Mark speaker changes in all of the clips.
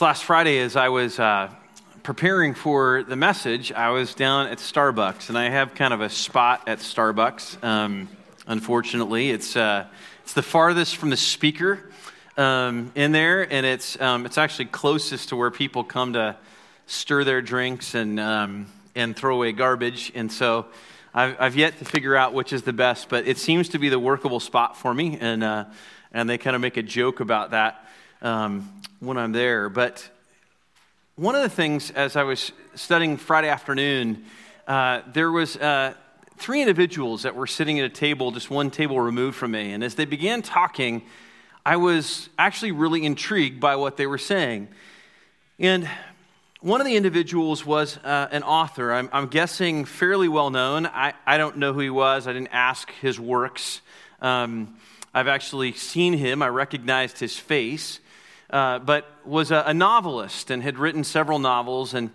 Speaker 1: Last Friday, as I was uh, preparing for the message, I was down at Starbucks, and I have kind of a spot at Starbucks. Um, unfortunately, it's uh, it's the farthest from the speaker um, in there, and it's um, it's actually closest to where people come to stir their drinks and um, and throw away garbage. And so, I've, I've, yet to figure out which is the best, but it seems to be the workable spot for me, and uh, and they kind of make a joke about that um, when I'm there. But one of the things, as I was studying Friday afternoon, uh, there was uh, three individuals that were sitting at a table, just one table removed from me. And as they began talking, I was actually really intrigued by what they were saying. And one of the individuals was uh, an author. I'm, I'm, guessing fairly well known. I, I don't know who he was, I didn't ask his works. Um, I've actually seen him, I recognized his face uh, but was a, a, novelist and had written several novels. And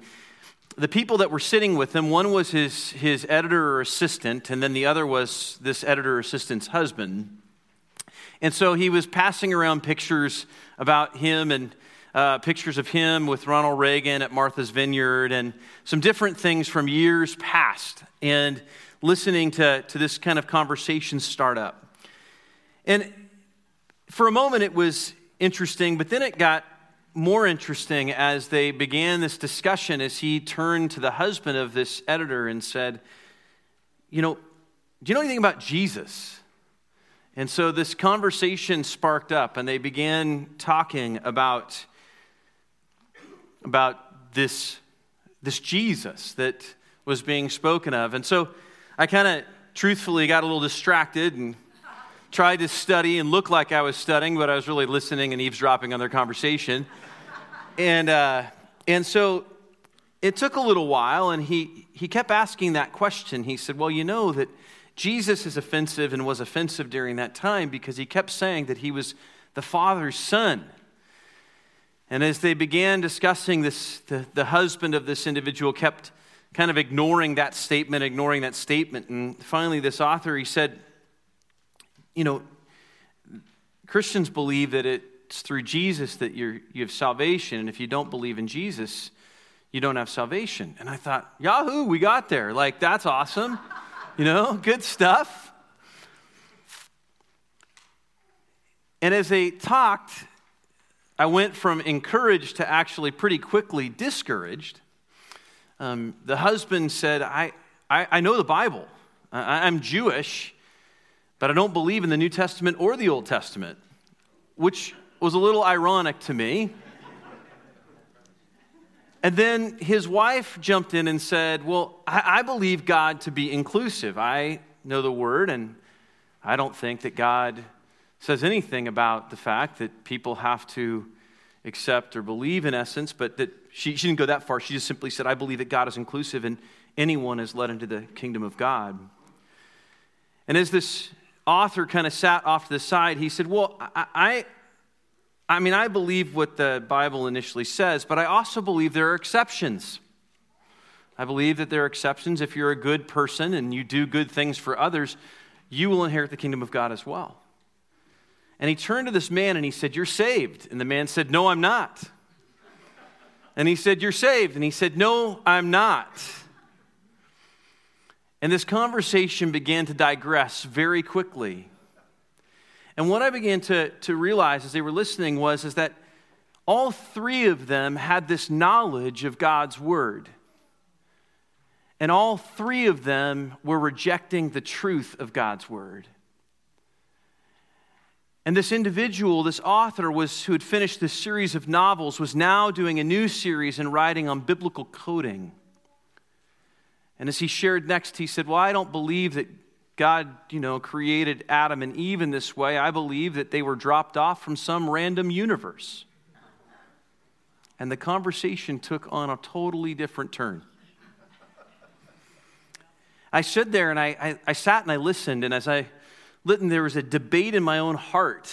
Speaker 1: the people that were sitting with him, one was his, his editor or assistant, and then the other was this editor or assistant's husband. And so he was passing around pictures about him and uh, pictures of him with Ronald Reagan at Martha's Vineyard and some different things from years past, and listening to, to this kind of conversation start up. And for a moment, it was interesting, but then it got more interesting as they began this discussion as he turned to the husband of this editor and said, You know, do you know anything about Jesus? And so this conversation sparked up, and they began talking about, about this, this Jesus that was being spoken of. And so I kind of truthfully got a little distracted and tried to study and look like I was studying, but I was really listening and eavesdropping on their conversation. and, uh, and so it took a little while, and he, he kept asking that question. He said, Well, you know that Jesus is offensive and was offensive during that time because he kept saying that he was the Father's son. And as they began discussing this, the, the husband of this individual kept kind of ignoring that statement, ignoring that statement. And finally, this author, he said, you know, Christians believe that it's through Jesus that you you have salvation. And if you don't believe in Jesus, you don't have salvation. And I thought, Yahoo, we got there. Like, that's awesome. you know, good stuff. And as they talked, I went from encouraged to actually pretty quickly discouraged. Um, the husband said, I, I, I know the Bible. I, I'm Jewish. But I don't believe in the New Testament or the Old Testament, which was a little ironic to me. And then his wife jumped in and said, Well, I, I, believe God to be inclusive. I know the word, and I don't think that God says anything about the fact that people have to accept or believe in essence, but that she, she didn't go that far. She just simply said, I believe that God is inclusive and anyone is led into the kingdom of God. And as this author kind of sat off to the side, he said, Well, I, I, I mean, I believe what the Bible initially says, but I also believe there are exceptions. I believe that there are exceptions. If you're a good person and you do good things for others, you will inherit the kingdom of God as well. And he turned to this man and he said, You're saved. And the man said, No, I'm not. And he said, You're saved. And he said, No, I'm not. And this conversation began to digress very quickly. And what I began to, to realize as they were listening was is that all three of them had this knowledge of God's word. And all three of them were rejecting the truth of God's word. And this individual, this author, was who had finished this series of novels, was now doing a new series and writing on biblical coding. And as he shared next, he said, Well, I don't believe that God, you know, created Adam and Eve in this way. I believe that they were dropped off from some random universe. And the conversation took on a totally different turn. I stood there and I, I, I sat and I listened, and as I listened, there was a debate in my own heart.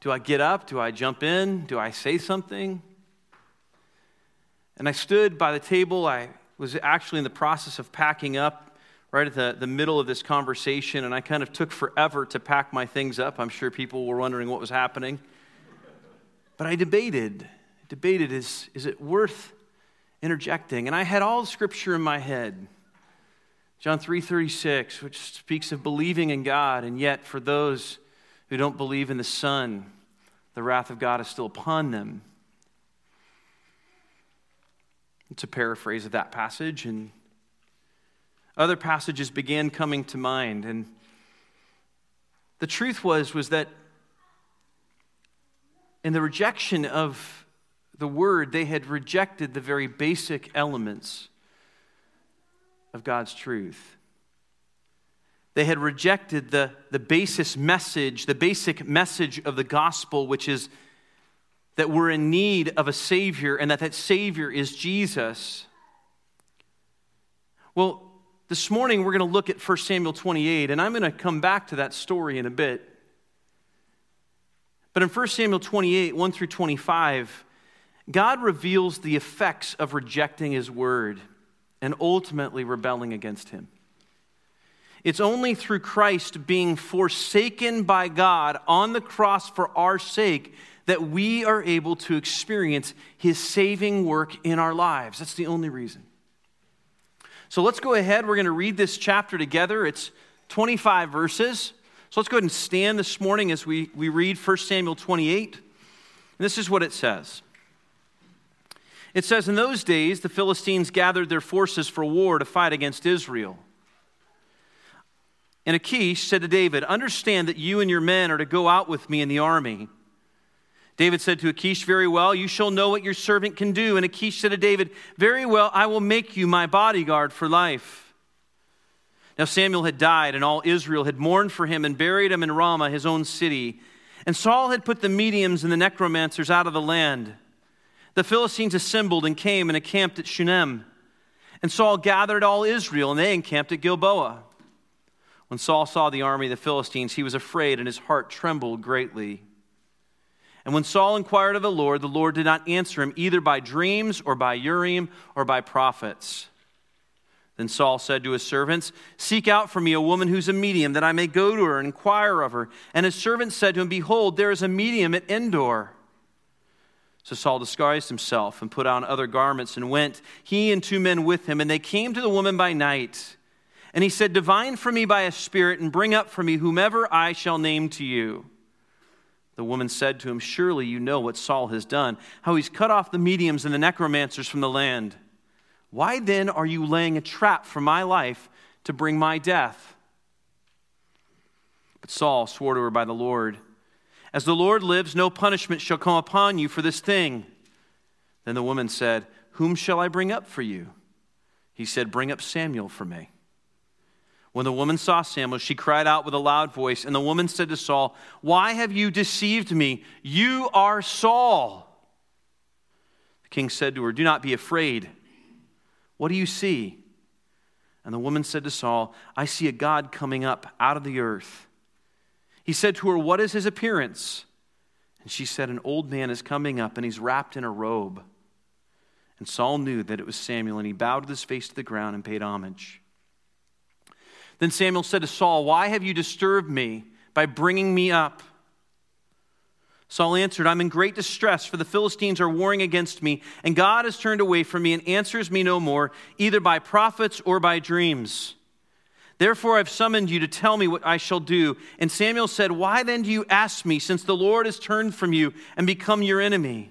Speaker 1: Do I get up? Do I jump in? Do I say something? And I stood by the table. I was actually in the process of packing up right at the, the middle of this conversation, and I kind of took forever to pack my things up. I'm sure people were wondering what was happening. But I debated debated is, is it worth interjecting? And I had all the scripture in my head. John 3:36, which speaks of believing in God, and yet for those who don't believe in the Son, the wrath of God is still upon them. It's a paraphrase of that passage, and other passages began coming to mind. And the truth was, was that in the rejection of the word, they had rejected the very basic elements of God's truth. They had rejected the, the basis message, the basic message of the gospel, which is that we're in need of a Savior and that that Savior is Jesus. Well, this morning we're going to look at 1 Samuel 28, and I'm going to come back to that story in a bit. But in 1 Samuel 28, 1 through 25, God reveals the effects of rejecting His word and ultimately rebelling against Him. It's only through Christ being forsaken by God on the cross for our sake that we are able to experience His saving work in our lives. That's the only reason. So let's go ahead. We're going to read this chapter together. It's 25 verses. So let's go ahead and stand this morning as we, we read 1 Samuel 28. And this is what it says. It says, In those days, the Philistines gathered their forces for war to fight against Israel. And Achish said to David, Understand that you and your men are to go out with me in the army. David said to Achish, Very well, you shall know what your servant can do. And Achish said to David, Very well, I will make you my bodyguard for life. Now Samuel had died, and all Israel had mourned for him and buried him in Ramah, his own city. And Saul had put the mediums and the necromancers out of the land. The Philistines assembled and came and encamped at Shunem. And Saul gathered all Israel, and they encamped at Gilboa. When Saul saw the army of the Philistines, he was afraid, and his heart trembled greatly. And when Saul inquired of the Lord, the Lord did not answer him either by dreams or by Urim or by prophets. Then Saul said to his servants, Seek out for me a woman who's a medium, that I may go to her and inquire of her. And his servants said to him, Behold, there is a medium at Endor. So Saul disguised himself and put on other garments and went, he and two men with him, and they came to the woman by night. And he said, Divine for me by a spirit, and bring up for me whomever I shall name to you. The woman said to him, Surely you know what Saul has done, how he's cut off the mediums and the necromancers from the land. Why then are you laying a trap for my life to bring my death? But Saul swore to her by the Lord. As the Lord lives, no punishment shall come upon you for this thing. Then the woman said, Whom shall I bring up for you? He said, Bring up Samuel for me. When the woman saw Samuel, she cried out with a loud voice, and the woman said to Saul, Why have you deceived me? You are Saul. The king said to her, Do not be afraid. What do you see? And the woman said to Saul, I see a God coming up out of the earth he said to her, What is his appearance? And she said, An old man is coming up, and he's wrapped in a robe. And Saul knew that it was Samuel, and he bowed his face to the ground and paid homage. Then Samuel said to Saul, Why have you disturbed me by bringing me up? Saul answered, I'm in great distress, for the Philistines are warring against me, and God has turned away from me and answers me no more, either by prophets or by dreams. Therefore, I've summoned you to tell me what I shall do. And Samuel said, Why then do you ask me, since the Lord has turned from you and become your enemy?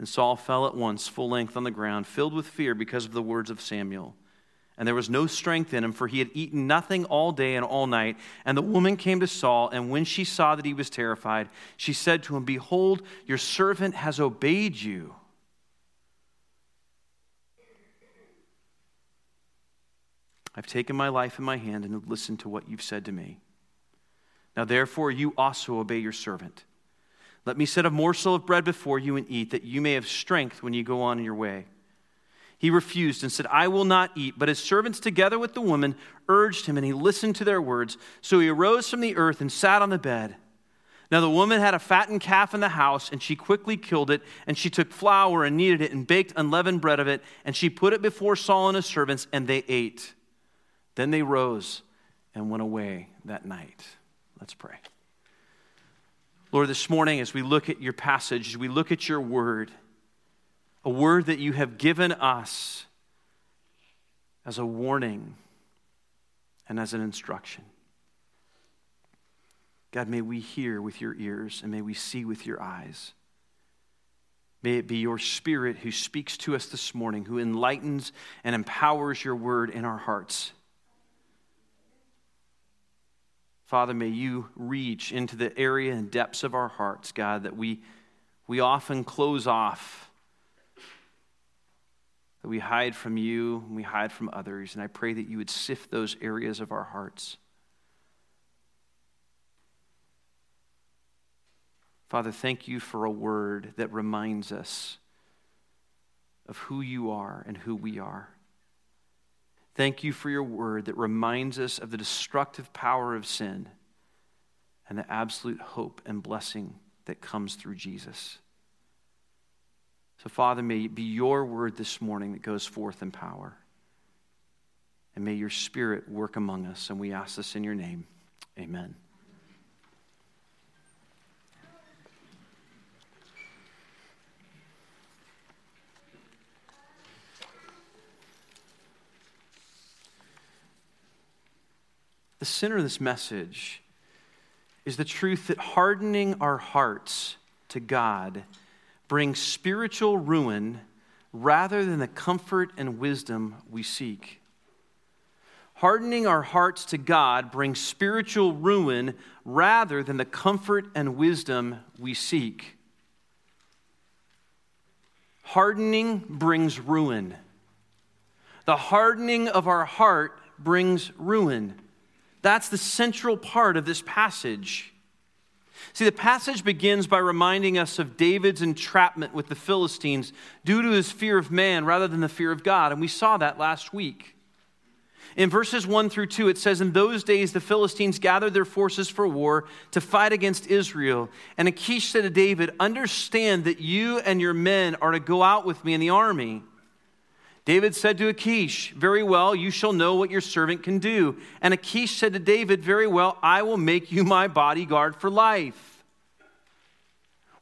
Speaker 1: And Saul fell at once, full length on the ground, filled with fear because of the words of Samuel. And there was no strength in him, for he had eaten nothing all day and all night. And the woman came to Saul, and when she saw that he was terrified, she said to him, Behold, your servant has obeyed you. I've taken my life in my hand and listened to what you've said to me. Now, therefore, you also obey your servant. Let me set a morsel of bread before you and eat, that you may have strength when you go on your way. He refused and said, I will not eat. But his servants, together with the woman, urged him, and he listened to their words. So he arose from the earth and sat on the bed. Now the woman had a fattened calf in the house, and she quickly killed it, and she took flour and kneaded it, and baked unleavened bread of it, and she put it before Saul and his servants, and they ate. Then they rose and went away that night. Let's pray. Lord, this morning, as we look at your passage, as we look at your word, a word that you have given us as a warning and as an instruction. God, may we hear with your ears and may we see with your eyes. May it be your spirit who speaks to us this morning, who enlightens and empowers your word in our hearts. Father, may you reach into the area and depths of our hearts, God, that we, we often close off that we hide from you and we hide from others. And I pray that you would sift those areas of our hearts. Father, thank you for a word that reminds us of who you are and who we are. Thank you for your word that reminds us of the destructive power of sin and the absolute hope and blessing that comes through Jesus. So, Father, may it be your word this morning that goes forth in power. And may your spirit work among us. And we ask this in your name. Amen. The center of this message is the truth that hardening our hearts to God brings spiritual ruin rather than the comfort and wisdom we seek. Hardening our hearts to God brings spiritual ruin rather than the comfort and wisdom we seek. Hardening brings ruin. The hardening of our heart brings ruin. That's the central part of this passage. See, the passage begins by reminding us of David's entrapment with the Philistines due to his fear of man rather than the fear of God. And we saw that last week. In verses 1 through 2, it says, In those days the Philistines gathered their forces for war to fight against Israel. And Achish said to David, Understand that you and your men are to go out with me in the army. David said to Achish, Very well, you shall know what your servant can do. And Achish said to David, Very well, I will make you my bodyguard for life.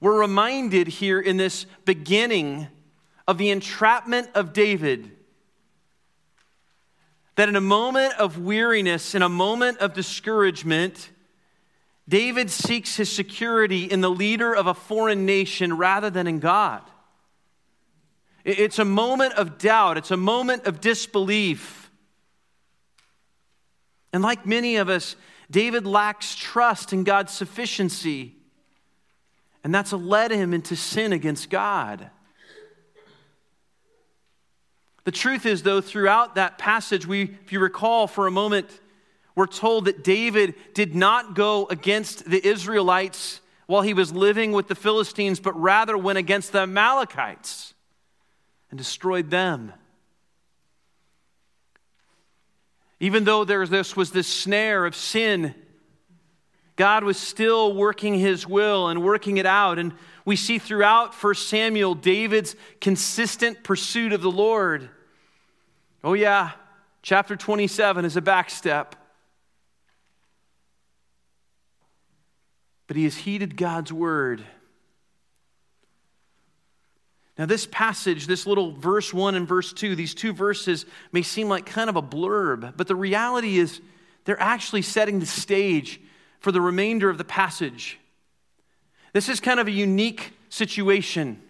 Speaker 1: We're reminded here in this beginning of the entrapment of David that in a moment of weariness, in a moment of discouragement, David seeks his security in the leader of a foreign nation rather than in God. It's a moment of doubt, it's a moment of disbelief. And like many of us, David lacks trust in God's sufficiency. And that's led him into sin against God. The truth is, though, throughout that passage, we, if you recall for a moment, we're told that David did not go against the Israelites while he was living with the Philistines, but rather went against the Amalekites and destroyed them. Even though there this was this snare of sin, God was still working his will and working it out. And we see throughout 1 Samuel David's consistent pursuit of the Lord. Oh, yeah, chapter 27 is a backstep. But he has heeded God's word now, this passage, this little verse 1 and verse 2, these two verses may seem like kind of a blurb, but the reality is they're actually setting the stage for the remainder of the passage. This is kind of a unique situation.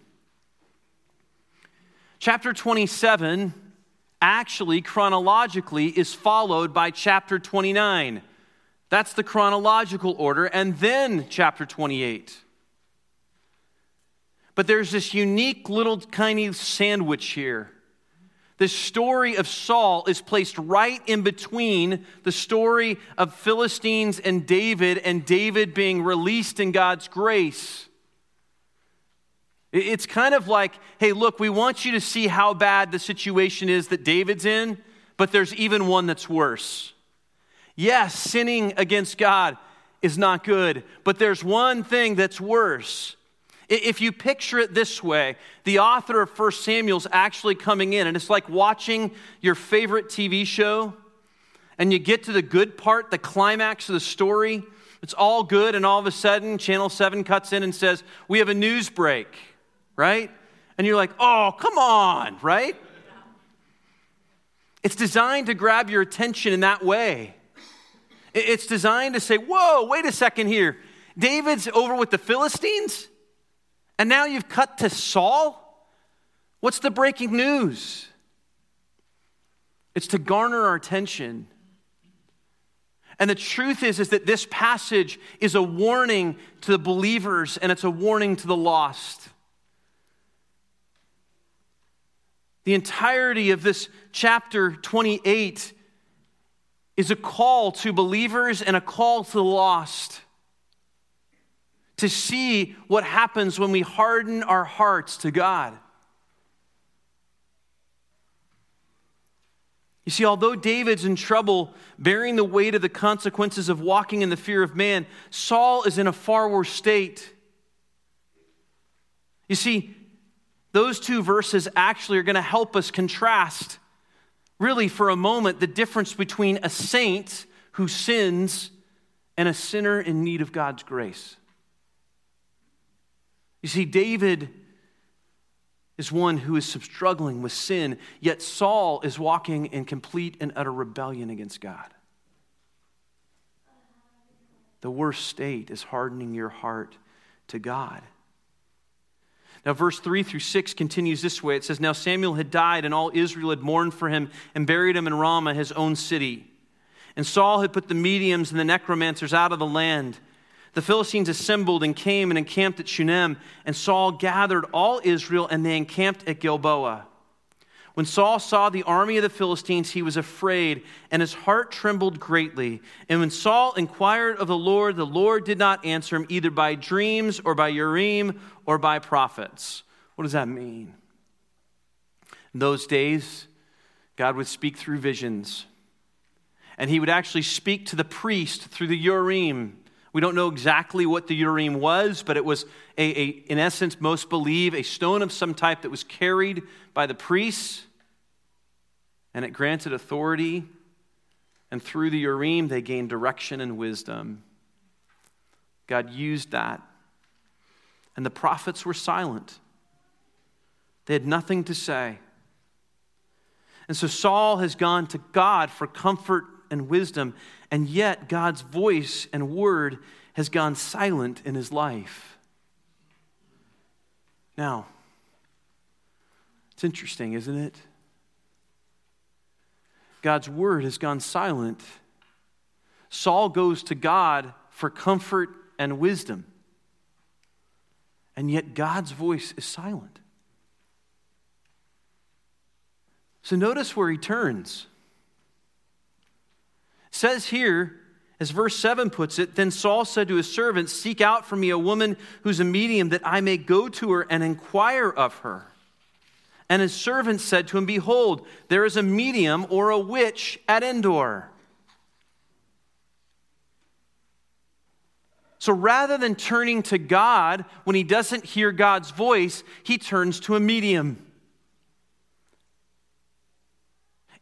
Speaker 1: Chapter 27 actually, chronologically, is followed by chapter 29. That's the chronological order, and then chapter 28. But there's this unique little tiny sandwich here. The story of Saul is placed right in between the story of Philistines and David, and David being released in God's grace. It's kind of like, hey, look, we want you to see how bad the situation is that David's in, but there's even one that's worse. Yes, sinning against God is not good, but there's one thing that's worse. If you picture it this way, the author of 1 Samuel's actually coming in, and it's like watching your favorite TV show, and you get to the good part, the climax of the story. It's all good, and all of a sudden, Channel 7 cuts in and says, We have a news break right? And you're like, oh, come on, right? It's designed to grab your attention in that way. It's designed to say, whoa, wait a second here. David's over with the Philistines, and now you've cut to Saul? What's the breaking news? It's to garner our attention. And the truth is, is that this passage is a warning to the believers and it's a warning to the lost. The entirety of this chapter 28 is a call to believers and a call to the lost to see what happens when we harden our hearts to God. You see, although David's in trouble bearing the weight of the consequences of walking in the fear of man, Saul is in a far worse state. You see, those two verses actually are going to help us contrast, really, for a moment, the difference between a saint who sins and a sinner in need of God's grace. You see, David is one who is struggling with sin, yet Saul is walking in complete and utter rebellion against God. The worst state is hardening your heart to God. Now, verse 3 through 6 continues this way. It says, Now Samuel had died, and all Israel had mourned for him and buried him in Ramah, his own city. And Saul had put the mediums and the necromancers out of the land. The Philistines assembled and came and encamped at Shunem, and Saul gathered all Israel, and they encamped at Gilboa. When Saul saw the army of the Philistines, he was afraid, and his heart trembled greatly. And when Saul inquired of the Lord, the Lord did not answer him either by dreams or by Urim or by prophets. What does that mean? In those days, God would speak through visions, and he would actually speak to the priest through the Urim. We don't know exactly what the Urim was, but it was, a, a, in essence, most believe, a stone of some type that was carried by the priests and it granted authority. And through the Urim, they gained direction and wisdom. God used that. And the prophets were silent, they had nothing to say. And so Saul has gone to God for comfort and wisdom, and yet God's voice and word has gone silent in his life. Now, it's interesting, isn't it? God's word has gone silent. Saul goes to God for comfort and wisdom. And yet God's voice is silent. So notice where he turns. Says here, as verse 7 puts it, then Saul said to his servants, Seek out for me a woman who's a medium that I may go to her and inquire of her. And his servants said to him, Behold, there is a medium or a witch at Endor. So rather than turning to God when he doesn't hear God's voice, he turns to a medium.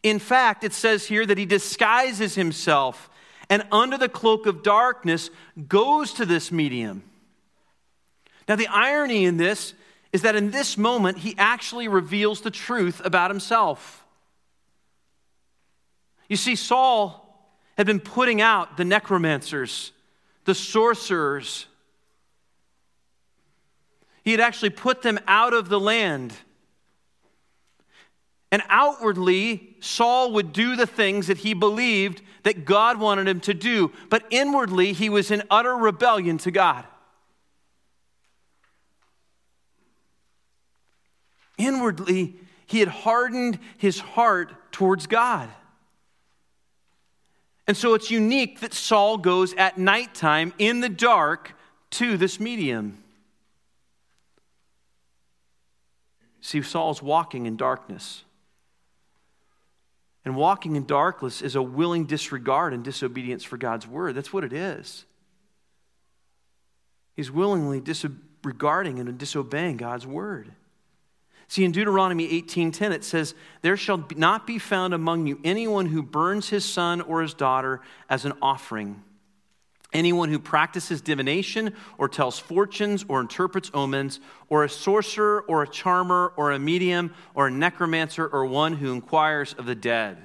Speaker 1: In fact, it says here that he disguises himself and under the cloak of darkness goes to this medium. Now, the irony in this is that in this moment, he actually reveals the truth about himself. You see, Saul had been putting out the necromancers, the sorcerers. He had actually put them out of the land. And outwardly, Saul would do the things that he believed that God wanted him to do, but inwardly, he was in utter rebellion to God. Inwardly, he had hardened his heart towards God. And so it's unique that Saul goes at nighttime in the dark to this medium. See, Saul's walking in darkness. And walking in darkness is a willing disregard and disobedience for God's word. That's what it is. He's willingly disregarding and disobeying God's word. See, in Deuteronomy 18:10 it says, "There shall not be found among you anyone who burns his son or his daughter as an offering." Anyone who practices divination or tells fortunes or interprets omens, or a sorcerer or a charmer or a medium or a necromancer or one who inquires of the dead.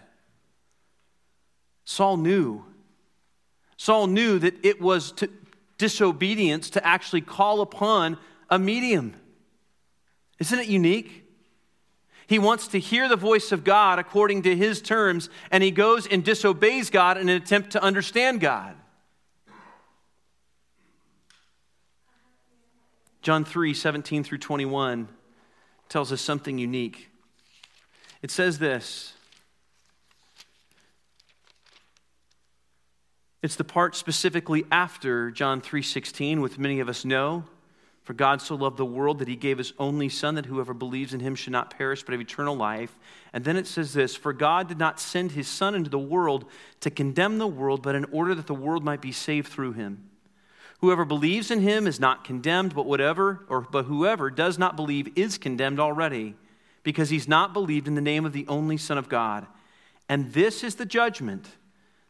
Speaker 1: Saul knew. Saul knew that it was to disobedience to actually call upon a medium. Isn't it unique? He wants to hear the voice of God according to his terms, and he goes and disobeys God in an attempt to understand God. John 3 17 through 21 tells us something unique. It says this It's the part specifically after John 3:16 which many of us know. For God so loved the world that he gave his only son that whoever believes in him should not perish but have eternal life. And then it says this, for God did not send his son into the world to condemn the world but in order that the world might be saved through him. Whoever believes in him is not condemned, but whatever or but whoever does not believe is condemned already, because he's not believed in the name of the only Son of God. And this is the judgment.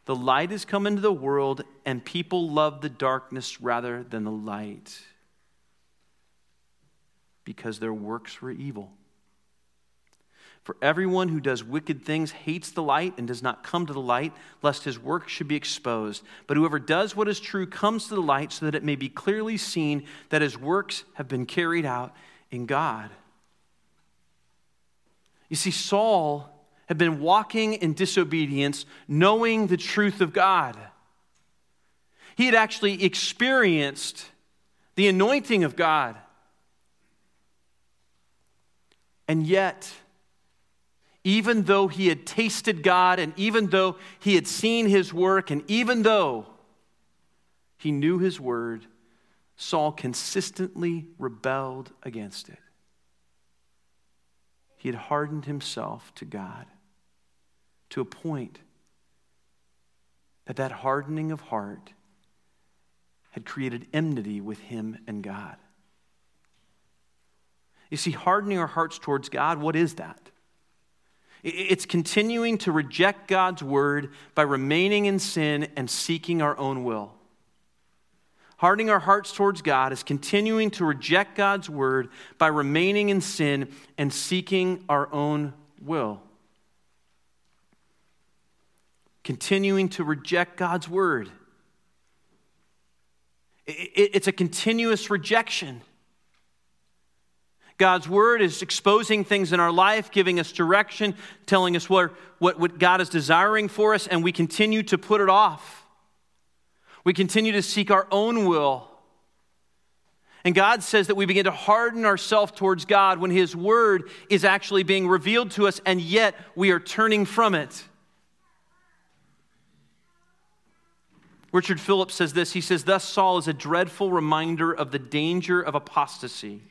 Speaker 1: The light has come into the world, and people love the darkness rather than the light, because their works were evil. For everyone who does wicked things hates the light and does not come to the light, lest his work should be exposed. But whoever does what is true comes to the light so that it may be clearly seen that his works have been carried out in God. You see, Saul had been walking in disobedience, knowing the truth of God. He had actually experienced the anointing of God. And yet, even though he had tasted God, and even though he had seen his work, and even though he knew his word, Saul consistently rebelled against it. He had hardened himself to God to a point that that hardening of heart had created enmity with him and God. You see, hardening our hearts towards God, what is that? It's continuing to reject God's word by remaining in sin and seeking our own will. Hardening our hearts towards God is continuing to reject God's word by remaining in sin and seeking our own will. Continuing to reject God's word. It's a continuous rejection. God's word is exposing things in our life, giving us direction, telling us what, what, what God is desiring for us, and we continue to put it off. We continue to seek our own will. And God says that we begin to harden ourselves towards God when His word is actually being revealed to us, and yet we are turning from it. Richard Phillips says this He says, Thus Saul is a dreadful reminder of the danger of apostasy.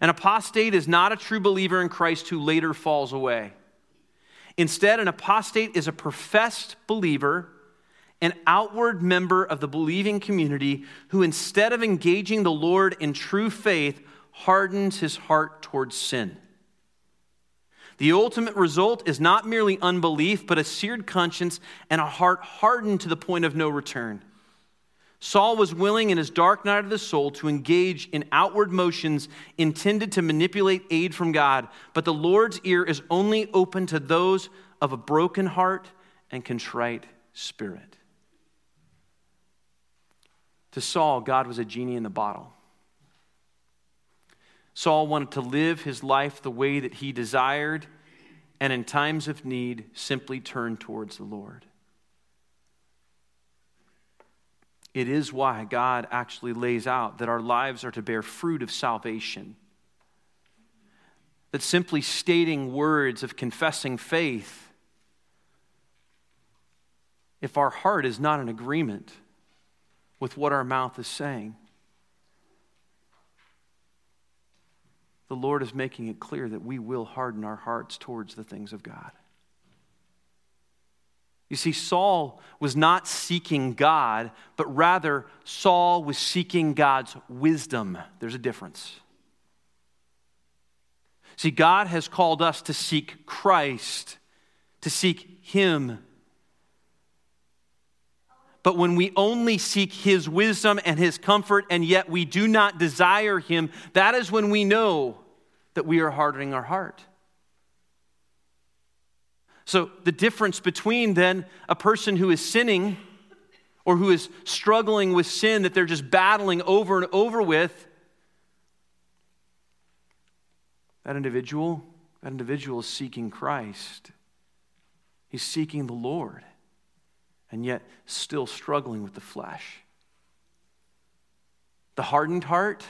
Speaker 1: An apostate is not a true believer in Christ who later falls away. Instead, an apostate is a professed believer, an outward member of the believing community who, instead of engaging the Lord in true faith, hardens his heart towards sin. The ultimate result is not merely unbelief, but a seared conscience and a heart hardened to the point of no return. Saul was willing in his dark night of the soul to engage in outward motions intended to manipulate aid from God, but the Lord's ear is only open to those of a broken heart and contrite spirit. To Saul, God was a genie in the bottle. Saul wanted to live his life the way that he desired, and in times of need, simply turn towards the Lord. It is why God actually lays out that our lives are to bear fruit of salvation. That simply stating words of confessing faith, if our heart is not in agreement with what our mouth is saying, the Lord is making it clear that we will harden our hearts towards the things of God. You see, Saul was not seeking God, but rather Saul was seeking God's wisdom. There's a difference. See, God has called us to seek Christ, to seek Him. But when we only seek His wisdom and His comfort, and yet we do not desire Him, that is when we know that we are hardening our heart. So, the difference between then a person who is sinning or who is struggling with sin that they're just battling over and over with, that individual, that individual is seeking Christ. He's seeking the Lord, and yet still struggling with the flesh. The hardened heart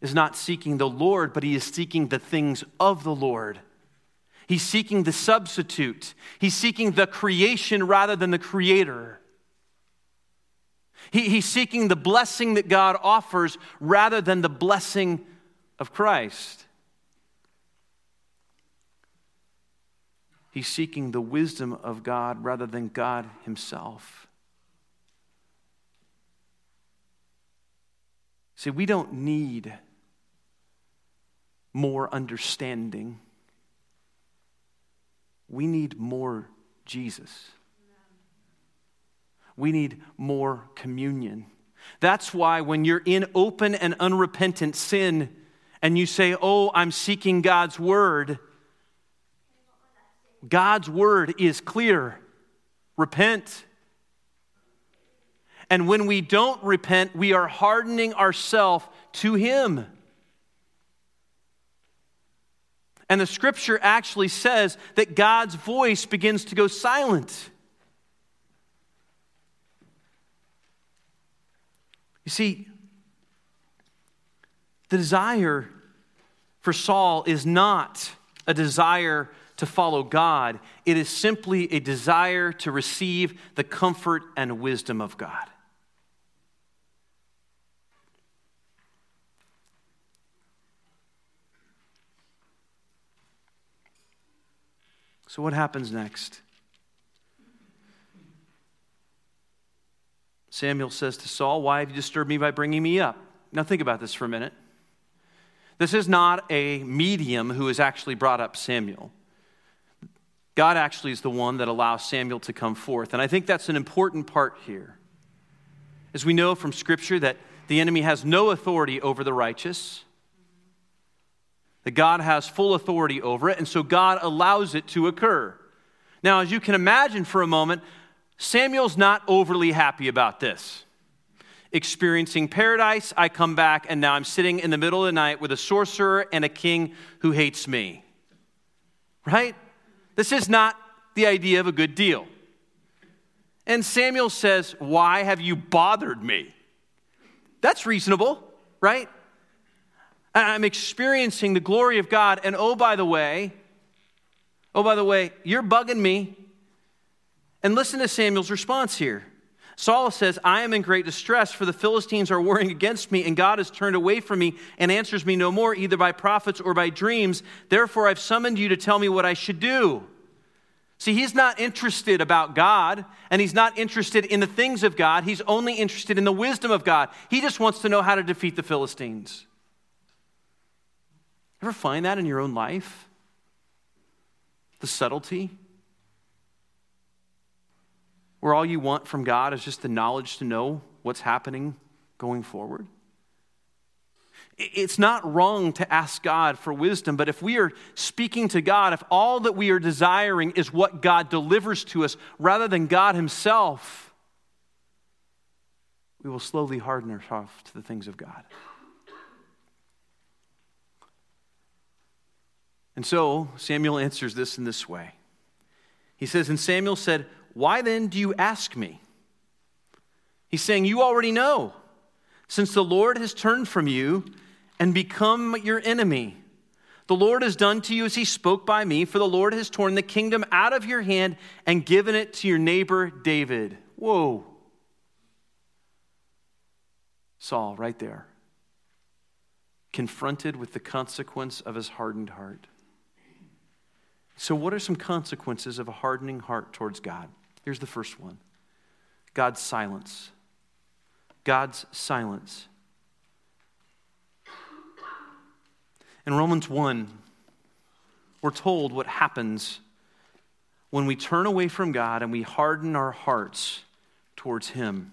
Speaker 1: is not seeking the Lord, but he is seeking the things of the Lord. He's seeking the substitute. He's seeking the creation rather than the creator. He, he's seeking the blessing that God offers rather than the blessing of Christ. He's seeking the wisdom of God rather than God Himself. See, we don't need more understanding. We need more Jesus. We need more communion. That's why when you're in open and unrepentant sin and you say, Oh, I'm seeking God's word, God's word is clear repent. And when we don't repent, we are hardening ourselves to Him. And the scripture actually says that God's voice begins to go silent. You see, the desire for Saul is not a desire to follow God, it is simply a desire to receive the comfort and wisdom of God. So, what happens next? Samuel says to Saul, Why have you disturbed me by bringing me up? Now, think about this for a minute. This is not a medium who has actually brought up Samuel. God actually is the one that allows Samuel to come forth. And I think that's an important part here. As we know from Scripture that the enemy has no authority over the righteous, that God has full authority over it, and so God allows it to occur. Now, as you can imagine for a moment, Samuel's not overly happy about this. Experiencing paradise, I come back, and now I'm sitting in the middle of the night with a sorcerer and a king who hates me. Right? This is not the idea of a good deal. And Samuel says, Why have you bothered me? That's reasonable, right? I'm experiencing the glory of God. And oh, by the way, oh, by the way, you're bugging me. And listen to Samuel's response here. Saul says, I am in great distress, for the Philistines are warring against me, and God has turned away from me and answers me no more, either by prophets or by dreams. Therefore, I've summoned you to tell me what I should do. See, he's not interested about God, and he's not interested in the things of God. He's only interested in the wisdom of God. He just wants to know how to defeat the Philistines. Ever find that in your own life? The subtlety? Where all you want from God is just the knowledge to know what's happening going forward? It's not wrong to ask God for wisdom, but if we are speaking to God, if all that we are desiring is what God delivers to us rather than God Himself, we will slowly harden ourselves to the things of God. And so Samuel answers this in this way. He says, And Samuel said, Why then do you ask me? He's saying, You already know, since the Lord has turned from you and become your enemy. The Lord has done to you as he spoke by me, for the Lord has torn the kingdom out of your hand and given it to your neighbor David. Whoa. Saul, right there. confronted with the consequence of his hardened heart. So, what are some consequences of a hardening heart towards God? Here's the first one God's silence. God's silence. In Romans 1, we're told what happens when we turn away from God and we harden our hearts towards Him.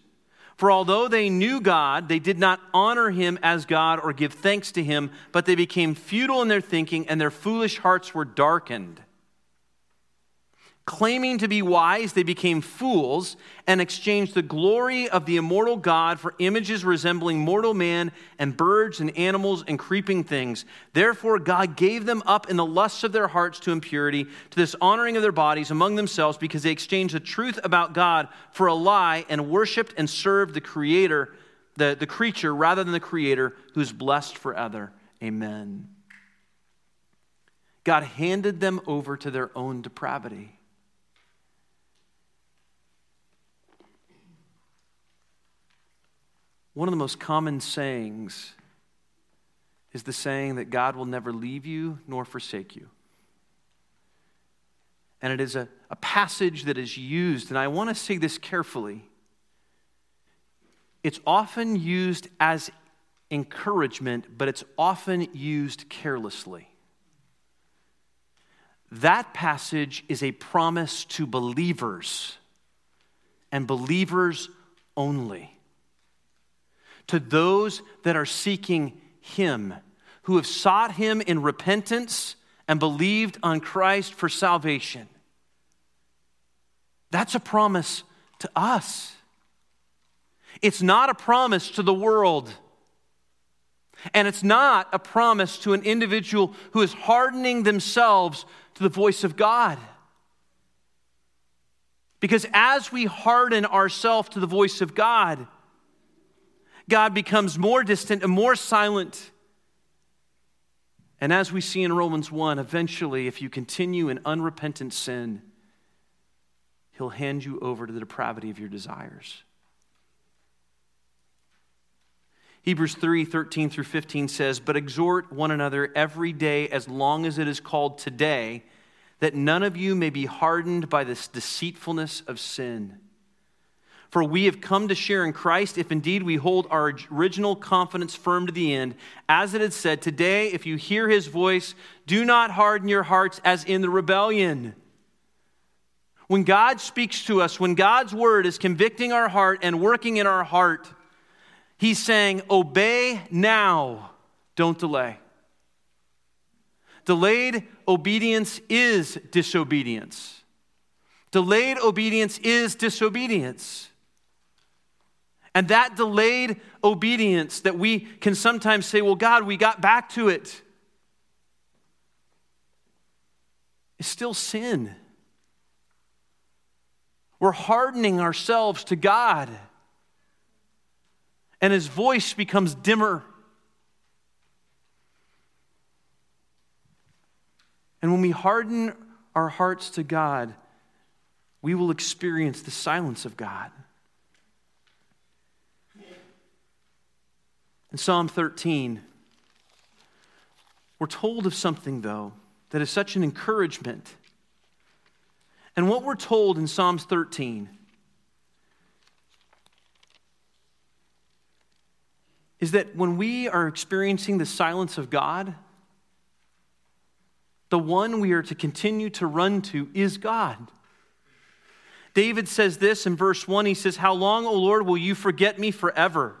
Speaker 1: For although they knew God, they did not honor him as God or give thanks to him, but they became futile in their thinking, and their foolish hearts were darkened. Claiming to be wise, they became fools and exchanged the glory of the immortal God for images resembling mortal man and birds and animals and creeping things. Therefore, God gave them up in the lusts of their hearts to impurity, to this honoring of their bodies among themselves, because they exchanged the truth about God for a lie and worshiped and served the Creator, the, the creature, rather than the Creator who's blessed forever. Amen. God handed them over to their own depravity. One of the most common sayings is the saying that God will never leave you nor forsake you. And it is a, a passage that is used, and I want to say this carefully. It's often used as encouragement, but it's often used carelessly. That passage is a promise to believers and believers only to those that are seeking Him, who have sought Him in repentance and believed on Christ for salvation. That's a promise to us. It's not a promise to the world. And it's not a promise to an individual who is hardening themselves to the voice of God. Because as we harden ourselves to the voice of God, God becomes more distant and more silent. And as we see in Romans 1, eventually, if you continue in unrepentant sin, He'll hand you over to the depravity of your desires. Hebrews 3 13 through 15 says, But exhort one another every day as long as it is called today, that none of you may be hardened by this deceitfulness of sin. For we have come to share in Christ if indeed we hold our original confidence firm to the end. As it had said, Today, if you hear his voice, do not harden your hearts as in the rebellion. When God speaks to us, when God's word is convicting our heart and working in our heart, he's saying, Obey now, don't delay. Delayed obedience is disobedience. Delayed obedience is disobedience. And that delayed obedience that we can sometimes say, well, God, we got back to it, is still sin. We're hardening ourselves to God, and His voice becomes dimmer. And when we harden our hearts to God, we will experience the silence of God. In Psalm 13, we're told of something, though, that is such an encouragement. And what we're told in Psalms 13 is that when we are experiencing the silence of God, the one we are to continue to run to is God. David says this in verse 1 he says, How long, O Lord, will you forget me forever?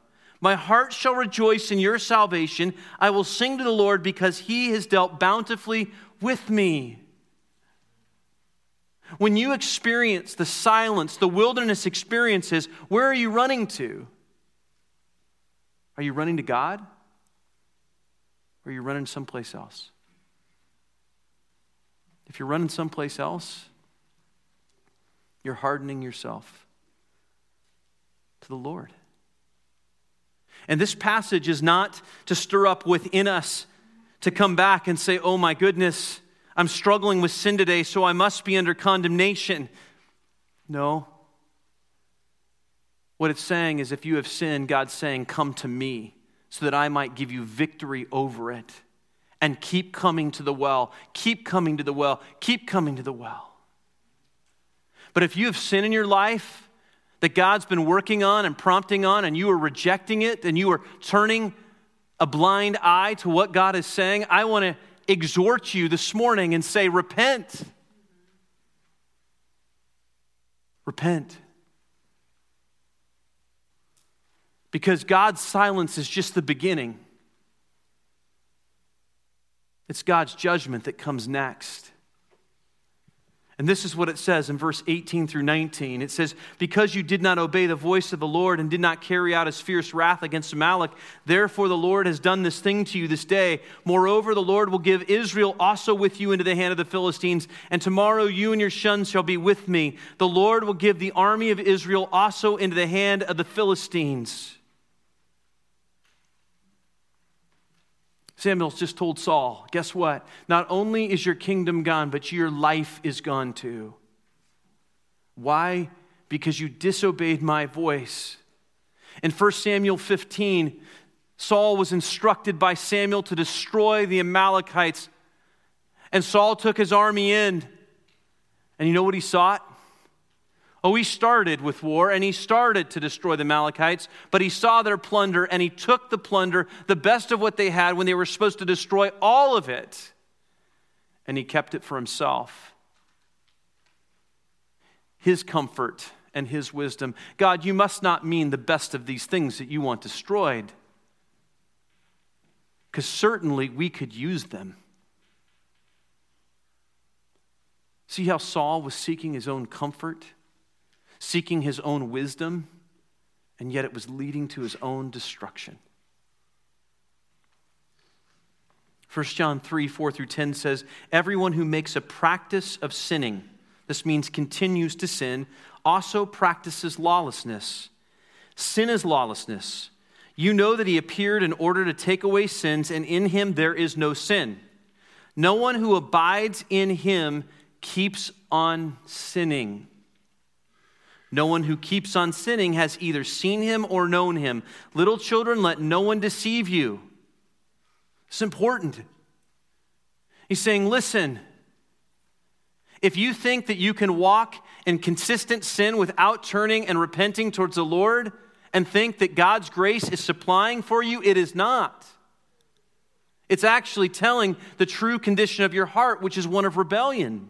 Speaker 1: My heart shall rejoice in your salvation. I will sing to the Lord because he has dealt bountifully with me. When you experience the silence, the wilderness experiences, where are you running to? Are you running to God? Or are you running someplace else? If you're running someplace else, you're hardening yourself to the Lord. And this passage is not to stir up within us to come back and say, oh my goodness, I'm struggling with sin today, so I must be under condemnation. No. What it's saying is if you have sinned, God's saying, Come to me so that I might give you victory over it. And keep coming to the well, keep coming to the well, keep coming to the well. But if you have sin in your life that God's been working on and prompting on, and you are rejecting it, and you are turning a blind eye to what God is saying, I want to exhort you this morning and say, Repent. Repent. Because God's silence is just the beginning. It's God's judgment that comes next. And this is what it says in verse 18 through 19. It says, Because you did not obey the voice of the Lord and did not carry out his fierce wrath against Amalek, therefore the Lord has done this thing to you this day. Moreover, the Lord will give Israel also with you into the hand of the Philistines, and tomorrow you and your sons shall be with me. The Lord will give the army of Israel also into the hand of the Philistines. Samuel's just told Saul, guess what? Not only is your kingdom gone, but your life is gone too. Why? Because you disobeyed my voice. In 1 Samuel 15, Saul was instructed by Samuel to destroy the Amalekites. And Saul took his army in. And you know what he sought? Oh, he started with war and he started to destroy the Amalekites, but he saw their plunder and he took the plunder, the best of what they had, when they were supposed to destroy all of it, and he kept it for himself. His comfort and his wisdom. God, you must not mean the best of these things that you want destroyed, because certainly we could use them. See how Saul was seeking his own comfort? Seeking his own wisdom, and yet it was leading to his own destruction. 1 John 3 4 through 10 says, Everyone who makes a practice of sinning, this means continues to sin, also practices lawlessness. Sin is lawlessness. You know that he appeared in order to take away sins, and in him there is no sin. No one who abides in him keeps on sinning. No one who keeps on sinning has either seen him or known him. Little children, let no one deceive you. It's important. He's saying, listen, if you think that you can walk in consistent sin without turning and repenting towards the Lord and think that God's grace is supplying for you, it is not. It's actually telling the true condition of your heart, which is one of rebellion.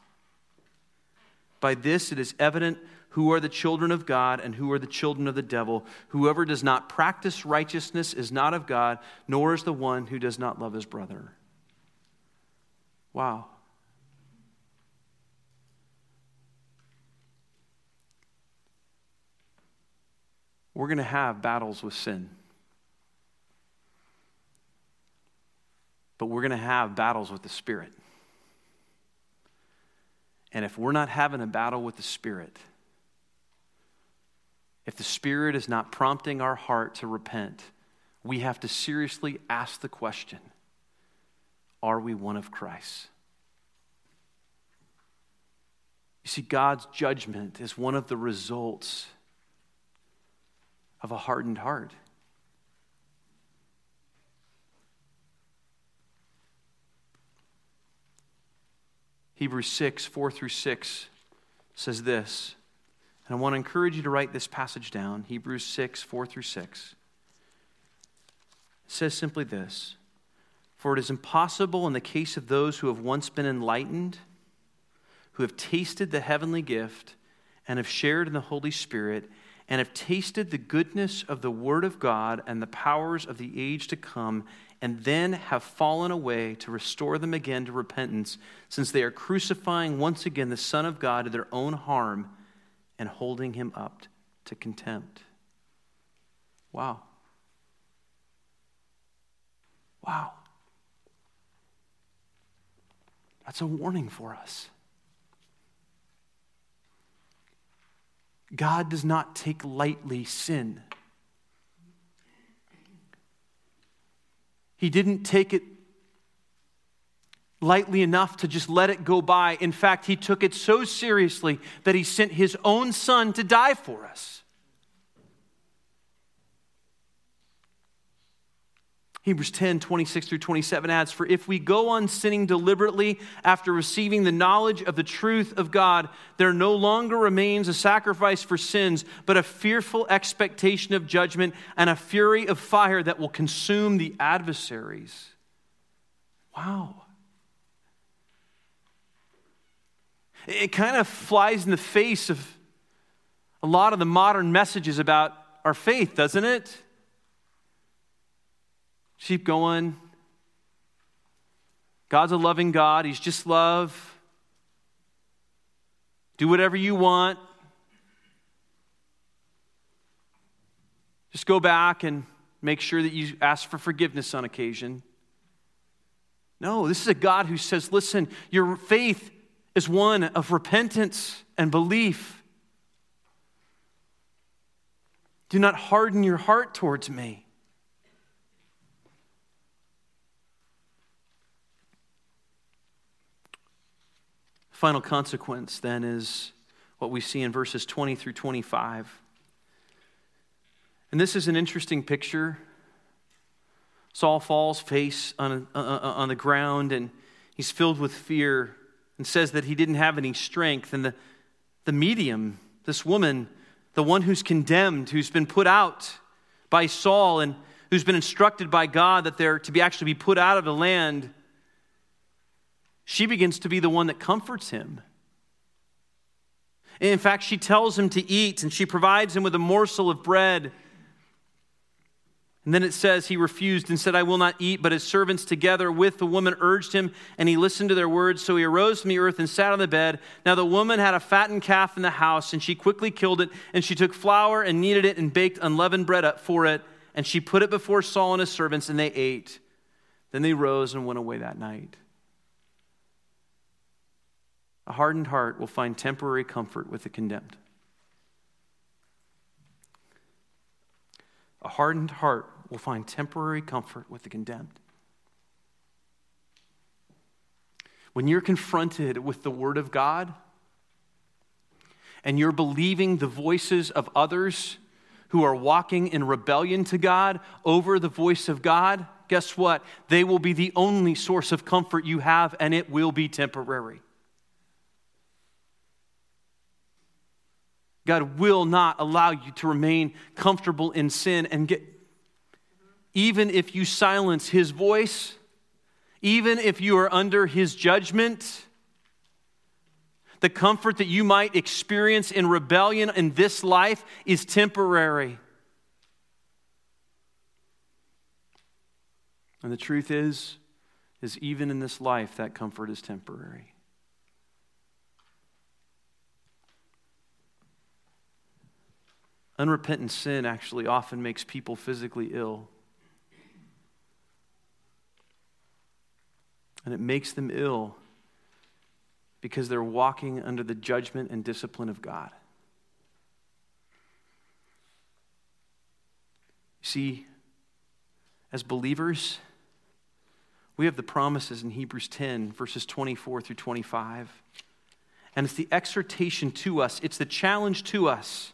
Speaker 1: By this it is evident who are the children of God and who are the children of the devil. Whoever does not practice righteousness is not of God, nor is the one who does not love his brother. Wow. We're going to have battles with sin. But we're going to have battles with the Spirit. And if we're not having a battle with the Spirit, if the Spirit is not prompting our heart to repent, we have to seriously ask the question Are we one of Christ? You see, God's judgment is one of the results of a hardened heart. Hebrews 6, 4 through 6 says this. And I want to encourage you to write this passage down Hebrews 6, 4 through 6. It says simply this For it is impossible in the case of those who have once been enlightened, who have tasted the heavenly gift, and have shared in the Holy Spirit, and have tasted the goodness of the Word of God and the powers of the age to come, and then have fallen away to restore them again to repentance, since they are crucifying once again the Son of God to their own harm and holding him up to contempt. Wow. Wow. That's a warning for us. God does not take lightly sin. He didn't take it lightly enough to just let it go by. In fact, he took it so seriously that he sent his own son to die for us. Hebrews 10, 26 through 27 adds, For if we go on sinning deliberately after receiving the knowledge of the truth of God, there no longer remains a sacrifice for sins, but a fearful expectation of judgment and a fury of fire that will consume the adversaries. Wow. It kind of flies in the face of a lot of the modern messages about our faith, doesn't it? Keep going. God's a loving God, He's just love. Do whatever you want. Just go back and make sure that you ask for forgiveness on occasion. No, this is a God who says, listen, your faith is one of repentance and belief. Do not harden your heart towards me. Final consequence then is what we see in verses 20 through 25. And this is an interesting picture. Saul falls face on, uh, uh, uh, on the ground and he's filled with fear and says that he didn't have any strength. And the, the medium, this woman, the one who's condemned, who's been put out by Saul and who's been instructed by God that they're to be actually be put out of the land, she begins to be the one that comforts him. In fact, she tells him to eat and she provides him with a morsel of bread. And then it says he refused and said, I will not eat. But his servants, together with the woman, urged him, and he listened to their words. So he arose from the earth and sat on the bed. Now the woman had a fattened calf in the house, and she quickly killed it. And she took flour and kneaded it and baked unleavened bread up for it. And she put it before Saul and his servants, and they ate. Then they rose and went away that night. A hardened heart will find temporary comfort with the condemned. A hardened heart will find temporary comfort with the condemned. When you're confronted with the Word of God and you're believing the voices of others who are walking in rebellion to God over the voice of God, guess what? They will be the only source of comfort you have, and it will be temporary. God will not allow you to remain comfortable in sin and get, even if you silence his voice, even if you are under his judgment, the comfort that you might experience in rebellion in this life is temporary. And the truth is, is even in this life, that comfort is temporary. Unrepentant sin actually often makes people physically ill. And it makes them ill because they're walking under the judgment and discipline of God. See, as believers, we have the promises in Hebrews 10, verses 24 through 25. And it's the exhortation to us, it's the challenge to us.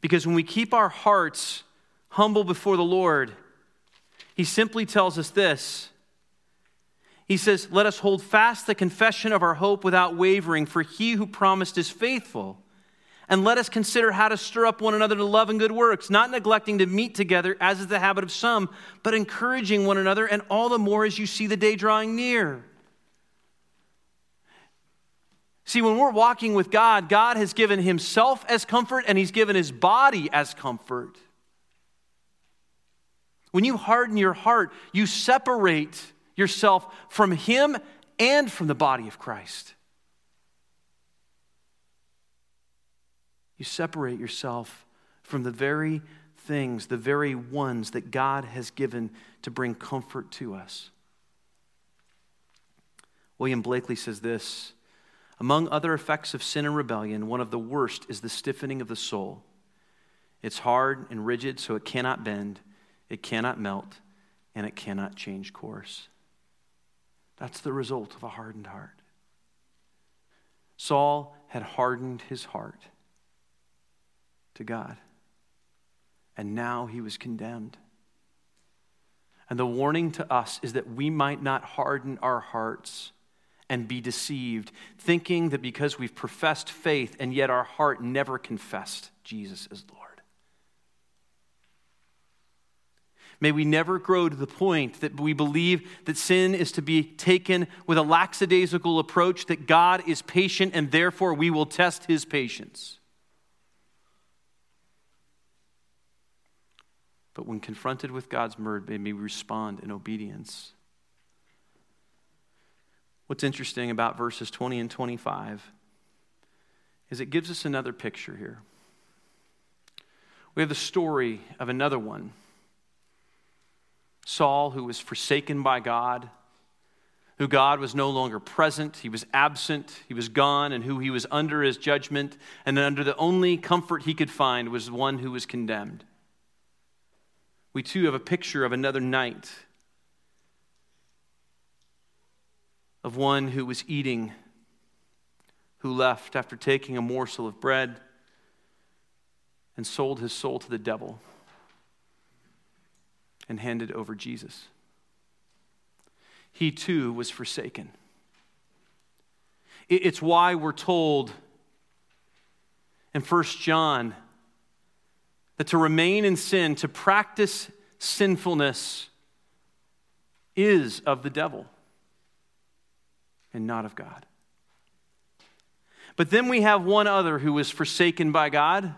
Speaker 1: Because when we keep our hearts humble before the Lord, He simply tells us this. He says, Let us hold fast the confession of our hope without wavering, for He who promised is faithful. And let us consider how to stir up one another to love and good works, not neglecting to meet together, as is the habit of some, but encouraging one another, and all the more as you see the day drawing near. See, when we're walking with God, God has given Himself as comfort, and He's given His body as comfort. When you harden your heart, you separate yourself from Him and from the body of Christ. You separate yourself from the very things, the very ones that God has given to bring comfort to us. William Blakely says this Among other effects of sin and rebellion, one of the worst is the stiffening of the soul. It's hard and rigid, so it cannot bend, it cannot melt, and it cannot change course. That's the result of a hardened heart. Saul had hardened his heart to God. And now he was condemned. And the warning to us is that we might not harden our hearts and be deceived, thinking that because we've professed faith and yet our heart never confessed Jesus as Lord. May we never grow to the point that we believe that sin is to be taken with a lackadaisical approach, that God is patient and therefore we will test his patience. But when confronted with God's word, may we respond in obedience. What's interesting about verses 20 and 25 is it gives us another picture here. We have the story of another one Saul, who was forsaken by God, who God was no longer present, he was absent, he was gone, and who he was under his judgment, and under the only comfort he could find was one who was condemned. We too have a picture of another night of one who was eating, who left after taking a morsel of bread and sold his soul to the devil and handed over Jesus. He too was forsaken. It's why we're told in 1 John that to remain in sin, to practice sinfulness, is of the devil and not of God. But then we have one other who was forsaken by God.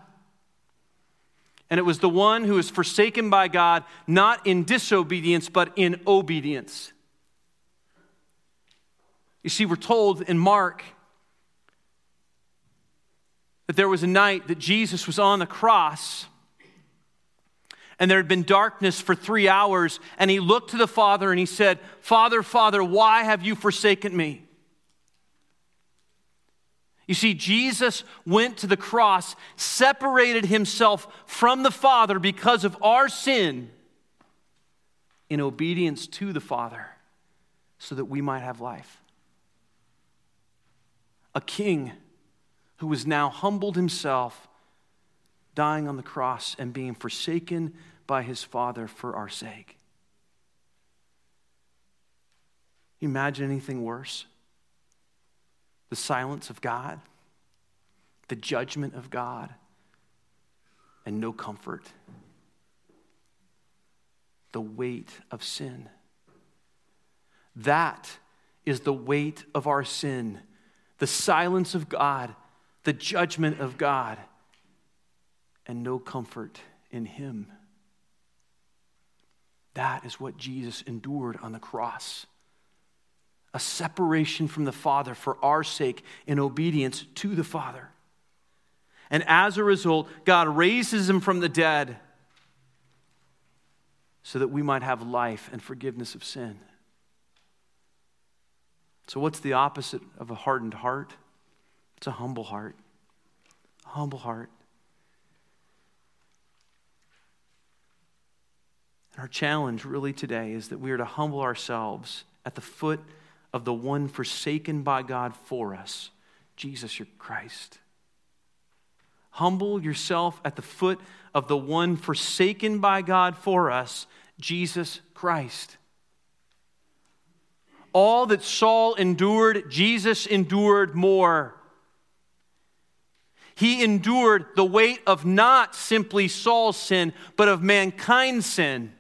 Speaker 1: And it was the one who was forsaken by God, not in disobedience, but in obedience. You see, we're told in Mark that there was a night that Jesus was on the cross and there had been darkness for three hours. And he looked to the Father and he said, Father, Father, why have you forsaken me? You see, Jesus went to the cross, separated himself from the Father because of our sin in obedience to the Father so that we might have life. A king who has now humbled himself, dying on the cross and being forsaken by his Father for our sake. Imagine anything worse? The silence of God, the judgment of God, and no comfort. The weight of sin. That is the weight of our sin, the silence of God, the judgment of God, and no comfort in Him. That is what Jesus endured on the cross a separation from the Father for our sake in obedience to the Father. And as a result, God raises him from the dead so that we might have life and forgiveness of sin. So, what's the opposite of a hardened heart? It's a humble heart. A humble heart. Our challenge really today is that we are to humble ourselves at the foot of the one forsaken by God for us, Jesus your Christ. Humble yourself at the foot of the one forsaken by God for us, Jesus Christ. All that Saul endured, Jesus endured more. He endured the weight of not simply Saul's sin, but of mankind's sin.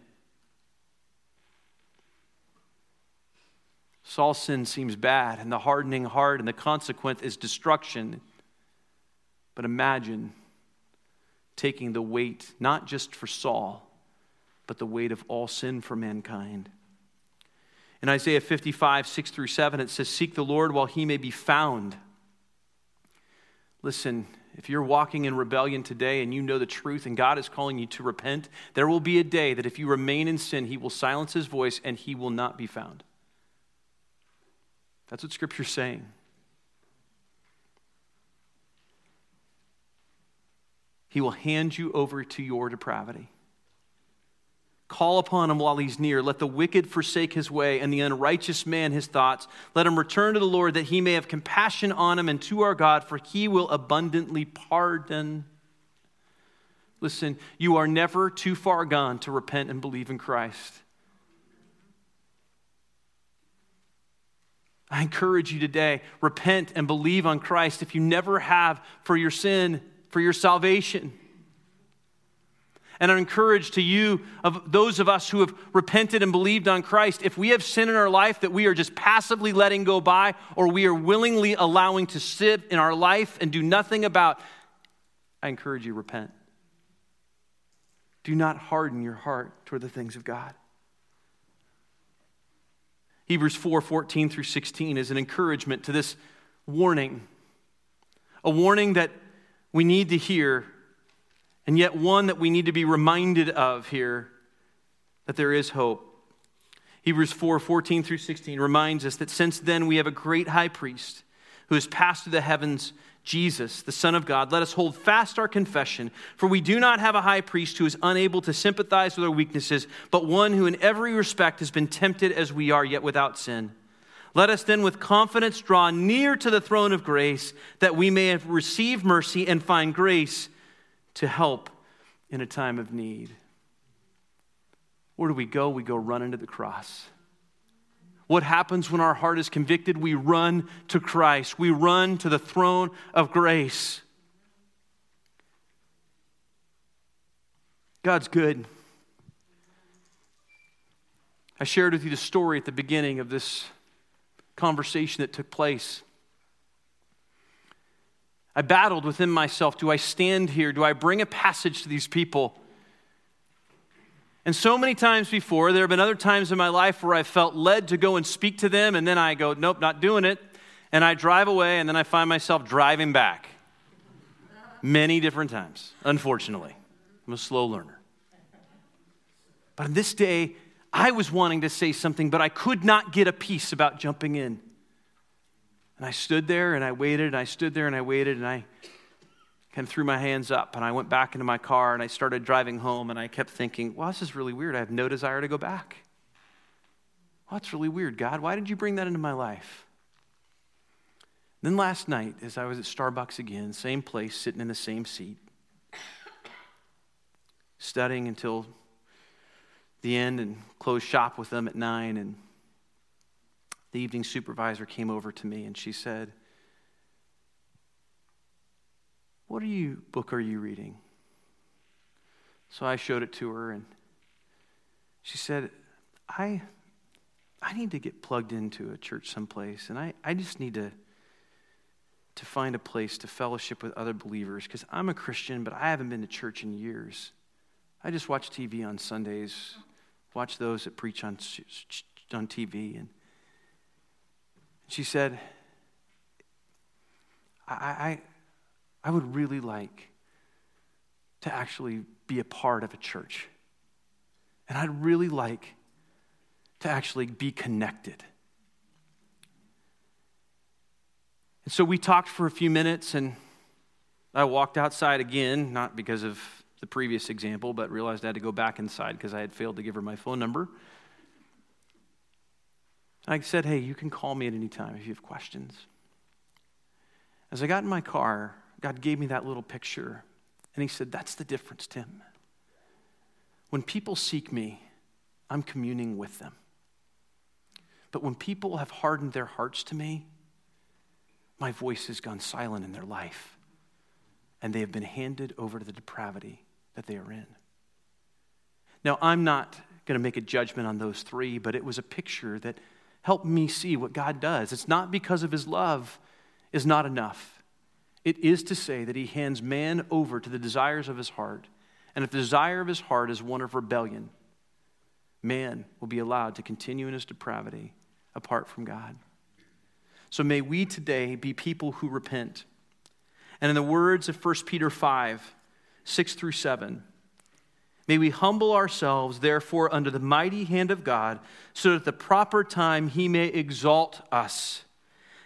Speaker 1: Saul's sin seems bad, and the hardening heart, and the consequence is destruction. But imagine taking the weight, not just for Saul, but the weight of all sin for mankind. In Isaiah 55, 6 through 7, it says, Seek the Lord while he may be found. Listen, if you're walking in rebellion today and you know the truth and God is calling you to repent, there will be a day that if you remain in sin, he will silence his voice and he will not be found. That's what Scripture's saying. He will hand you over to your depravity. Call upon him while he's near. Let the wicked forsake his way, and the unrighteous man his thoughts. Let him return to the Lord, that he may have compassion on him, and to our God, for he will abundantly pardon. Listen, you are never too far gone to repent and believe in Christ. I encourage you today repent and believe on Christ if you never have for your sin, for your salvation. And I encourage to you, of those of us who have repented and believed on Christ, if we have sin in our life that we are just passively letting go by, or we are willingly allowing to sit in our life and do nothing about, I encourage you, repent. Do not harden your heart toward the things of God. Hebrews 4 14 through 16 is an encouragement to this warning, a warning that we need to hear, and yet one that we need to be reminded of here that there is hope. Hebrews 4 14 through 16 reminds us that since then we have a great high priest who has passed through the heavens Jesus, the Son of God, let us hold fast our confession, for we do not have a high priest who is unable to sympathize with our weaknesses, but one who in every respect has been tempted as we are, yet without sin. Let us then with confidence draw near to the throne of grace, that we may receive mercy and find grace to help in a time of need. Where do we go? We go run into the cross. What happens when our heart is convicted? We run to Christ, we run to the throne of grace. God's good. I shared with you the story at the beginning of this conversation that took place. I battled within myself do I stand here? Do I bring a passage to these people? And so many times before, there have been other times in my life where I felt led to go and speak to them, and then I go, nope, not doing it. And I drive away, and then I find myself driving back. Many different times, unfortunately. I'm a slow learner. But on this day, I was wanting to say something, but I could not get a peace about jumping in. And I stood there and I waited, and I stood there and I waited, and I kind of threw my hands up and I went back into my car and I started driving home and I kept thinking, well, this is really weird. I have no desire to go back. Well, that's really weird, God. Why did you bring that into my life? Then last night, as I was at Starbucks again, same place, sitting in the same seat, studying until the end and closed shop with them at nine, and the evening supervisor came over to me and she said, What are you book are you reading? So I showed it to her and she said, I I need to get plugged into a church someplace and I, I just need to to find a place to fellowship with other believers because I'm a Christian, but I haven't been to church in years. I just watch TV on Sundays, watch those that preach on, on TV. And she said, I, I, I would really like to actually be a part of a church. And I'd really like to actually be connected. And so we talked for a few minutes, and I walked outside again, not because of the previous example, but realized I had to go back inside because I had failed to give her my phone number. I said, Hey, you can call me at any time if you have questions. As I got in my car, God gave me that little picture, and He said, That's the difference, Tim. When people seek me, I'm communing with them. But when people have hardened their hearts to me, my voice has gone silent in their life, and they have been handed over to the depravity that they are in. Now, I'm not going to make a judgment on those three, but it was a picture that helped me see what God does. It's not because of his love is not enough. It is to say that he hands man over to the desires of his heart. And if the desire of his heart is one of rebellion, man will be allowed to continue in his depravity apart from God. So may we today be people who repent. And in the words of 1 Peter 5, 6 through 7, may we humble ourselves, therefore, under the mighty hand of God, so that at the proper time he may exalt us,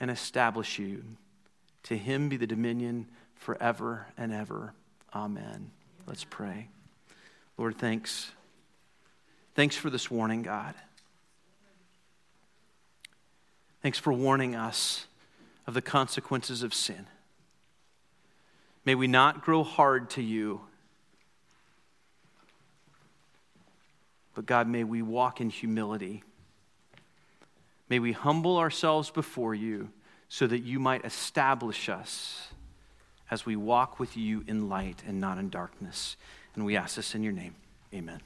Speaker 1: and establish you. To him be the dominion forever and ever. Amen. Let's pray. Lord, thanks. Thanks for this warning, God. Thanks for warning us of the consequences of sin. May we not grow hard to you, but God, may we walk in humility. May we humble ourselves before you so that you might establish us as we walk with you in light and not in darkness. And we ask this in your name. Amen.